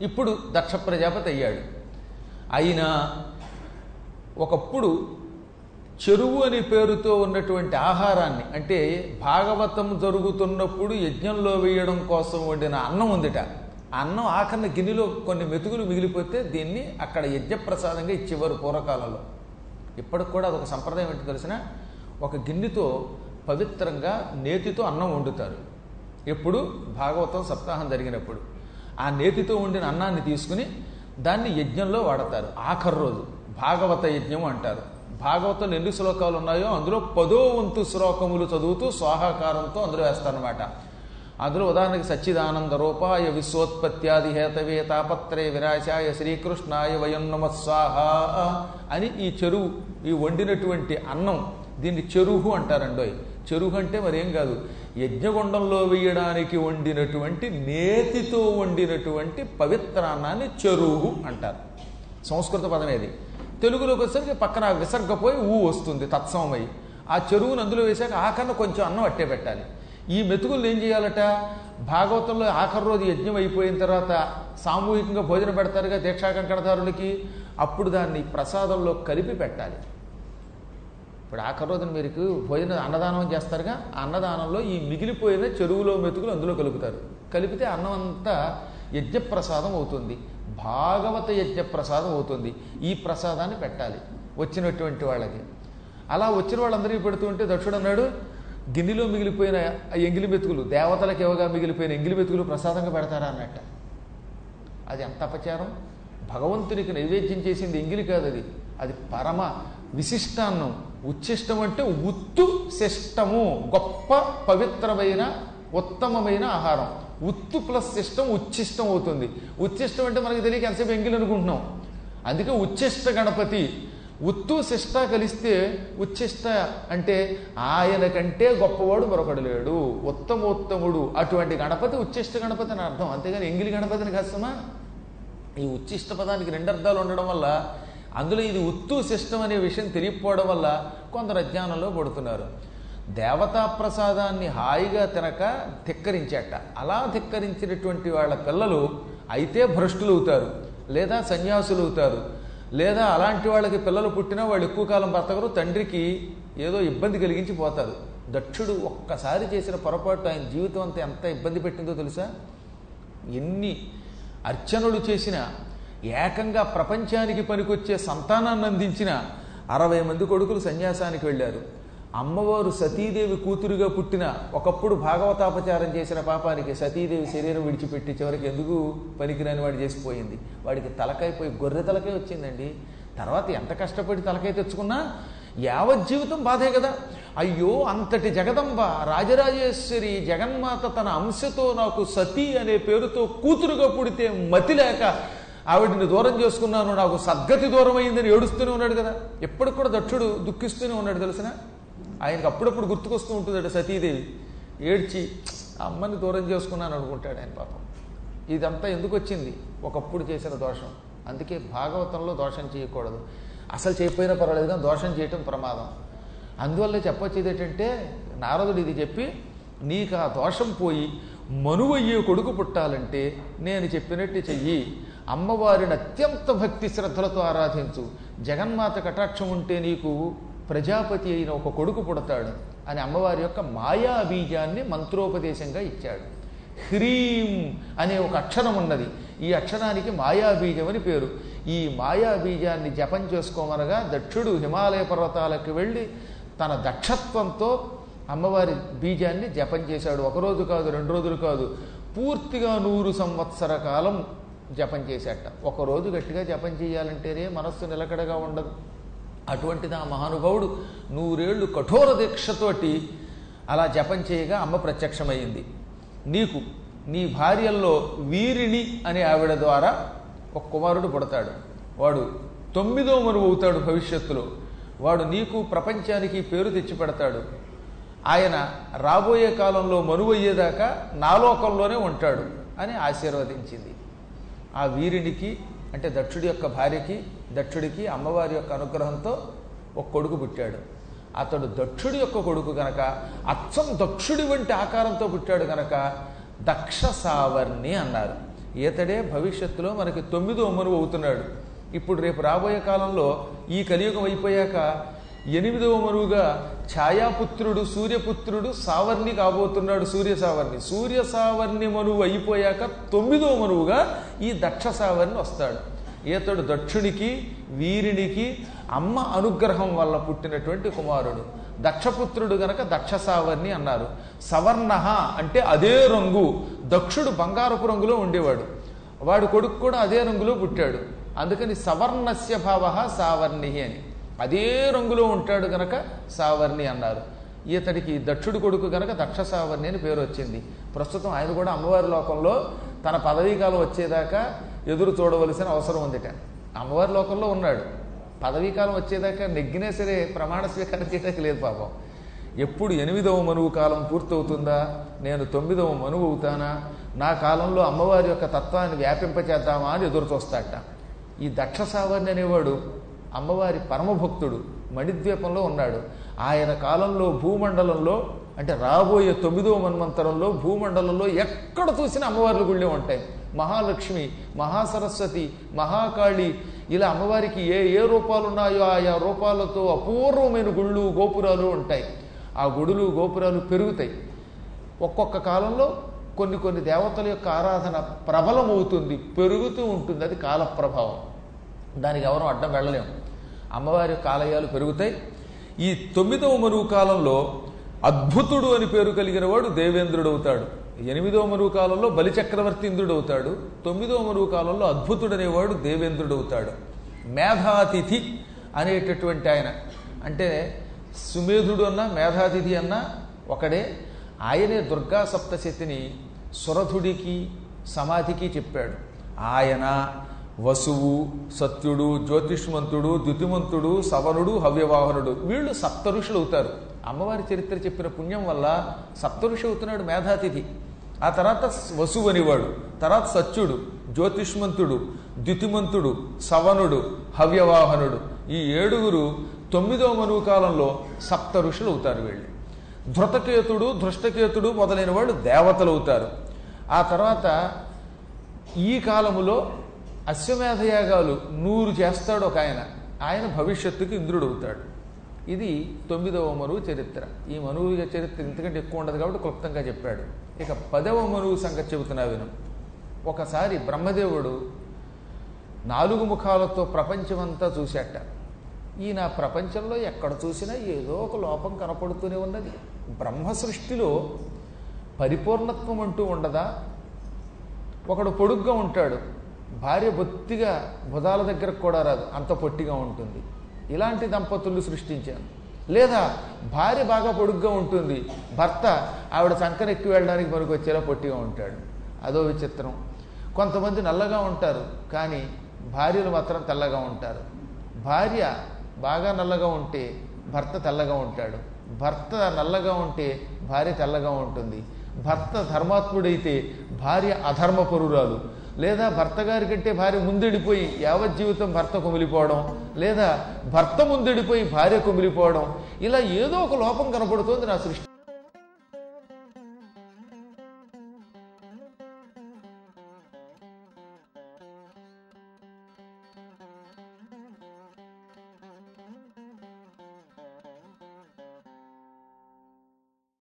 ఇప్పుడు దక్ష ప్రజాపతి అయ్యాడు. అయినా ఒకప్పుడు చెరువు అనే పేరుతో ఉన్నటువంటి ఆహారాన్ని అంటే భాగవతం జరుగుతున్నప్పుడు యజ్ఞంలో వేయడం కోసం వండిన అన్నం ఉందిట. ఆ అన్నం ఆఖరిన గిన్నెలో కొన్ని మెతుకులు మిగిలిపోతే దీన్ని అక్కడ యజ్ఞప్రసాదంగా ఇచ్చేవారు పూర్వకాలంలో. ఇప్పటికి కూడా అదొక సంప్రదాయం ఏంటి తెలిసిన ఒక గిన్నెతో పవిత్రంగా నేతితో అన్నం వండుతారు. ఎప్పుడు? భాగవతం సప్తాహం జరిగినప్పుడు. ఆ నేతితో వండిన అన్నాన్ని తీసుకుని దాన్ని యజ్ఞంలో వాడతారు. ఆఖరి రోజు. భాగవత యజ్ఞం అంటారు. భాగవతంలో ఎన్ని శ్లోకాలు ఉన్నాయో అందులో పదో వంతు శ్లోకములు చదువుతూ స్వాహాకారంతో అందులో వేస్తారనమాట అందులో ఉదాహరణకి సచ్చిదానంద రూపాయ విశ్వోత్పత్యాది హేతవే తాపత్రయ విరాశాయ శ్రీకృష్ణాయ వయోన్నమ స్వాహ అని ఈ చెరువు ఈ వండినటువంటి అన్నం దీన్ని చెరువు అంటారండోయ్. చెరువు అంటే మరేం కాదు యజ్ఞగుండంలో వేయడానికి వండినటువంటి నేతితో వండినటువంటి పవిత్రాన్నాన్ని చెరువు అంటారు. సంస్కృత పదం ఏది? తెలుగులోకి వచ్చేసరికి పక్కన విసర్గపోయి ఊ వస్తుంది తత్సమమై. ఆ చెరువును అందులో వేసాక ఆఖరణ కొంచెం అన్నం అట్టే పెట్టాలి. ఈ మెతుకులు ఏం చేయాలట? భాగవతంలో ఆఖరి రోజు యజ్ఞం అయిపోయిన తర్వాత సామూహికంగా భోజనం పెడతారుగా దీక్షాకంకణదారులకి అప్పుడు దాన్ని ప్రసాదంలో కలిపి పెట్టాలి. ఇప్పుడు ఆఖరి రోజున మీరు భోజన అన్నదానం చేస్తారుగా ఆ అన్నదానంలో ఈ మిగిలిపోయిన చెరువులో మెతుకులు అందులో కలుపుతారు. కలిపితే అన్నం అంతా యజ్ఞప్రసాదం అవుతుంది. భాగవత యజ్ఞప్రసాదం అవుతుంది. ఈ ప్రసాదాన్ని పెట్టాలి వచ్చినటువంటి వాళ్ళకి. అలా వచ్చిన వాళ్ళందరికీ పెడుతూ ఉంటే దక్షుడు అన్నాడు గిన్నెలో మిగిలిపోయిన ఎంగిలి మెతుకులు దేవతలకు ఇవ్వగా మిగిలిపోయిన ఎంగిలి మెతుకులు ప్రసాదంగా పెడతారా అన్నట్ట. అది ఎంత అపచారం? భగవంతునికి నైవేద్యం చేసింది ఎంగిలి కాదు అది. అది పరమ విశిష్టాన్నం. ఉచ్ఛిష్టం అంటే ఉత్తు శిష్టము గొప్ప పవిత్రమైన ఉత్తమమైన ఆహారం. ఉత్తు ప్లస్ శిష్టం ఉచ్ఛిష్టం అవుతుంది. ఉచ్ఛిష్టం అంటే మనకి తెలియక ఎంతసేపు ఎంగిలి అనుకుంటున్నాం. అందుకే ఉచ్ఛిష్ట గణపతి ఉత్తు శిష్ట కలిస్తే ఉచ్ఛిష్ట అంటే ఆయన కంటే గొప్పవాడు మరొకడు లేడు. ఉత్తమోత్తముడు. అటువంటి గణపతి ఉచ్ఛిష్ట గణపతి అని అర్థం. అంతేగాని ఎంగిలి గణపతిని కష్టమా ఈ ఉచ్ఛిష్ట పదానికి రెండు అర్థాలు ఉండడం వల్ల అందులో ఇది ఉత్తు సిస్టమ్ అనే విషయం తెలియకపోవడం వల్ల కొందరు అజ్ఞానంలో పడుతున్నారు. దేవతా ప్రసాదాన్ని హాయిగా తినక ధిక్కరించేట. అలా ధిక్కరించినటువంటి వాళ్ళ పిల్లలు అయితే భ్రష్టులు అవుతారు లేదా సన్యాసులు అవుతారు లేదా అలాంటి వాళ్ళకి పిల్లలు పుట్టినా వాళ్ళు ఎక్కువ కాలం బతకరు తండ్రికి ఏదో ఇబ్బంది కలిగించి పోతారు దక్షుడు ఒక్కసారి చేసిన పొరపాటు ఆయన జీవితం అంతా ఎంత ఇబ్బంది పెట్టిందో తెలుసా? ఎన్ని అర్చనలు చేసినా ఏకంగా ప్రపంచానికి పనికొచ్చే సంతానాన్ని అందించిన అరవై మంది కొడుకులు సన్యాసానికి వెళ్ళారు. అమ్మవారు సతీదేవి కూతురుగా పుట్టిన ఒకప్పుడు భాగవతాపచారం చేసిన పాపానికి సతీదేవి శరీరం విడిచిపెట్టి చివరికి ఎందుకు పనికిరాని వాడు చేసిపోయింది? వాడికి తలకైపోయి గొర్రె తలకై వచ్చిందండి. తర్వాత ఎంత కష్టపడి తలకై తెచ్చుకున్నా యావత్ జీవితం బాధే కదా. అయ్యో అంతటి జగదంబ రాజరాజేశ్వరి జగన్మాత తన అంశతో నాకు సతీ అనే పేరుతో కూతురుగా పుడితే మతి లేక ఆవిడని దూరం చేసుకున్నాను నాకు సద్గతి దూరం అయిందని ఏడుస్తూనే ఉన్నాడు కదా. ఎప్పటికి కూడా దక్షుడు దుఃఖిస్తూనే ఉన్నాడు తెలిసిన? ఆయనకు అప్పుడప్పుడు గుర్తుకొస్తూ ఉంటుందట సతీదేవి. ఏడ్చి అమ్మని దూరం చేసుకున్నాను అనుకుంటాడు ఆయన పాపం. ఇదంతా ఎందుకు వచ్చింది? ఒకప్పుడు చేసిన దోషం. అందుకే భాగవతంలో దోషం చేయకూడదు. అసలు చేయకపోయినా పర్వాలేదు కానీ దోషం చేయటం ప్రమాదం. అందువల్ల చెప్పొచ్చేది ఏంటంటే నారదుడు ఇది చెప్పి నీకు ఆ దోషం పోయి మనువయ్యే కొడుకు పుట్టాలంటే నేను చెప్పినట్టు చెయ్యి. అమ్మవారిని అత్యంత భక్తి శ్రద్ధలతో ఆరాధించు. జగన్మాత కటాక్షం ఉంటే నీకు ప్రజాపతి అయిన ఒక కొడుకు పుడతాడు అని అమ్మవారి యొక్క మాయా బీజాన్ని మంత్రోపదేశంగా ఇచ్చాడు. హ్రీం అనే ఒక అక్షరం ఉన్నది. ఈ అక్షరానికి మాయాబీజం అని పేరు. ఈ మాయాబీజాన్ని జపం చేసుకోమనగా దక్షుడు హిమాలయ పర్వతాలకు వెళ్ళి తన దక్షత్వంతో అమ్మవారి బీజాన్ని జపం చేశాడు. ఒకరోజు కాదు రెండు రోజులు కాదు. పూర్తిగా నూరు సంవత్సర కాలం జపం చేశాట ఒకరోజు గట్టిగా జపం చేయాలంటేనే మనస్సు నిలకడగా ఉండదు. అటువంటిది ఆ మహానుభావుడు నూరేళ్ళు కఠోర దీక్షతోటి అలా జపం చేయగా అమ్మ ప్రత్యక్షమైంది నీకు నీ భార్యల్లో వీరిని అనే ఆవిడ ద్వారా ఒక కుమారుడు పుడతాడు. వాడు తొమ్మిదో మరువు అవుతాడు భవిష్యత్తులో. వాడు నీకు ప్రపంచానికి పేరు తెచ్చి పెడతాడు. ఆయన రాబోయే కాలంలో మనువయ్యేదాకా నా లోకంలోనే ఉంటాడు అని ఆశీర్వదించింది. ఆ వీరునికి అంటే దక్షుడి యొక్క భార్యకి దక్షుడికి అమ్మవారి యొక్క అనుగ్రహంతో ఒక కొడుకు పుట్టాడు. అతడు దక్షుడి యొక్క కొడుకు గనక అచ్చం దక్షుడి వంటి ఆకారంతో పుట్టాడు గనక దక్ష సావర్ణి అన్నారు. ఈతడే భవిష్యత్తులో మనకి తొమ్మిదో మనువు అవుతున్నాడు. ఇప్పుడు రేపు రాబోయే కాలంలో ఈ కలియుగం అయిపోయాక ఎనిమిదవ మరువుగా ఛాయాపుత్రుడు సూర్యపుత్రుడు సావర్ణి కాబోతున్నాడు సూర్య సావర్ణి. సూర్య సావర్ణి మనువు అయిపోయాక తొమ్మిదో మనువుగా ఈ దక్ష సావర్ణి వస్తాడు. ఈతడు దక్షునికి వీరినికి అమ్మ అనుగ్రహం వల్ల పుట్టినటువంటి కుమారుడు. దక్షపుత్రుడు గనక దక్ష సావర్ణి అన్నారు. సవర్ణ అంటే అదే రంగు. దక్షుడు బంగారపు రంగులో ఉండేవాడు. వాడు కొడుకు కూడా అదే రంగులో పుట్టాడు. అందుకని సవర్ణస్య భావ సావర్ణి అని. అదే రంగులో ఉంటాడు గనక సావర్ణి అన్నారు. ఈతడికి దక్షుడు కొడుకు గనక దక్ష సావర్ణి అని పేరు వచ్చింది. ప్రస్తుతం ఆయన కూడా అమ్మవారి లోకంలో తన పదవీకాలం వచ్చేదాకా ఎదురు చూడవలసిన అవసరం ఉందిట. అమ్మవారి లోకంలో ఉన్నాడు. పదవీకాలం వచ్చేదాకా నెగ్గినా సరే ప్రమాణ స్వీకారం చేయడానికి లేదు పాపం. ఎప్పుడు ఎనిమిదవ మనువు కాలం పూర్తవుతుందా? నేను తొమ్మిదవ మనువు అవుతానా? నా కాలంలో అమ్మవారి యొక్క తత్వాన్ని వ్యాపింపచేద్దామా అని ఎదురు చూస్తాట. ఈ దక్ష సావర్ణి అనేవాడు అమ్మవారి పరమభక్తుడు మణిద్వీపంలో ఉన్నాడు. ఆయన కాలంలో భూమండలంలో అంటే రాబోయే తొమ్మిదో మన్వంతరంలో భూమండలంలో ఎక్కడ చూసినా అమ్మవార్ల గుళ్ళే ఉంటాయి. మహాలక్ష్మి మహాసరస్వతి మహాకాళి ఇలా అమ్మవారికి ఏ ఏ రూపాలు ఉన్నాయో ఆయా రూపాలతో అపూర్వమైన గుళ్ళు గోపురాలు ఉంటాయి. ఆ గుడులు గోపురాలు పెరుగుతాయి. ఒక్కొక్క కాలంలో కొన్ని కొన్ని దేవతల యొక్క ఆరాధన ప్రబలమవుతుంది పెరుగుతూ ఉంటుంది. అది కాల ప్రభావం దానికి ఎవరూ అడ్డం వెళ్ళలేము. అమ్మవారి యొక్క ఆలయాలు పెరుగుతాయి. ఈ తొమ్మిదవ మరువు కాలంలో అద్భుతుడు అని పేరు కలిగిన వాడు దేవేంద్రుడు అవుతాడు. ఎనిమిదవ మరువు కాలంలో బలిచక్రవర్తి ఇంద్రుడు అవుతాడు. తొమ్మిదవ మరువు కాలంలో అద్భుతుడు అనేవాడు దేవేంద్రుడు అవుతాడు. మేధాతిథి అనేటటువంటి ఆయన. అంటే సుమేధుడు అన్న మేధాతిథి అన్న ఒకడే. ఆయనే దుర్గా సప్తశతిని సురధుడికి సమాధికి చెప్పాడు. ఆయన వసువు సత్యుడు జ్యోతిష్మంతుడు ద్యుతిమంతుడు సవనుడు హవ్యవాహనుడు. వీళ్ళు సప్త ఋషులు అవుతారు. అమ్మవారి చరిత్ర చెప్పిన పుణ్యం వల్ల సప్తఋషి అవుతున్నాడు మేధాతిథి. ఆ తర్వాత వసువు అనేవాడు తర్వాత సత్యుడు జ్యోతిష్మంతుడు ద్యుతిమంతుడు సవనుడు హవ్యవాహనుడు. ఈ ఏడుగురు తొమ్మిదవ మనువు కాలంలో సప్త ఋషులు అవుతారు వీళ్ళు. ధృతకేతుడు ధృష్టకేతుడు మొదలైన వాళ్ళు దేవతలు అవుతారు. ఆ తర్వాత ఈ కాలములో అశ్వమేధయాగాలు నూరు చేస్తాడు ఒక ఆయన. ఆయన భవిష్యత్తుకి ఇంద్రుడు అవుతాడు. ఇది తొమ్మిదవ మనువు చరిత్ర. ఈ మనువు చరిత్ర ఇంతకంటే ఎక్కువ ఉండదు కాబట్టి క్లుప్తంగా చెప్పాడు. ఇక పదవ మనువు సంగతి చెబుతున్నా విను. ఒకసారి బ్రహ్మదేవుడు నాలుగు ముఖాలతో ప్రపంచమంతా చూశాట. ఈ నా ప్రపంచంలో ఎక్కడ చూసినా ఏదో ఒక లోపం కనపడుతూనే ఉన్నది. బ్రహ్మ సృష్టిలో పరిపూర్ణత్వం అంటూ ఉండదా? ఒకడు పొడుగ్గా ఉంటాడు. భార్య బొత్తిగా భుజాల దగ్గరకు కూడా రాదు. అంత పొట్టిగా ఉంటుంది. ఇలాంటి దంపతులు సృష్టించాను లేదా భార్య బాగా పొడుగ్గా ఉంటుంది. భర్త ఆవిడ సంకనెక్కి వెళ్ళడానికి మనకు వచ్చేలా పొట్టిగా ఉంటాడు. అదో విచిత్రం. కొంతమంది నల్లగా ఉంటారు కానీ భార్యలు మాత్రం తెల్లగా ఉంటారు. భార్య బాగా నల్లగా ఉంటే భర్త తెల్లగా ఉంటాడు. భర్త నల్లగా ఉంటే భార్య తెల్లగా ఉంటుంది. భర్త ధర్మాత్ముడైతే భార్య అధర్మపరురాలు. లేదా భర్త గారి కంటే భార్య ముందెడిపోయి యావత్ జీవితం భర్త కుమిలిపోవడం లేదా భర్త ముందెడిపోయి భార్య కుమిలిపోవడం ఇలా ఏదో ఒక లోపం కనపడుతోంది నా సృష్టి.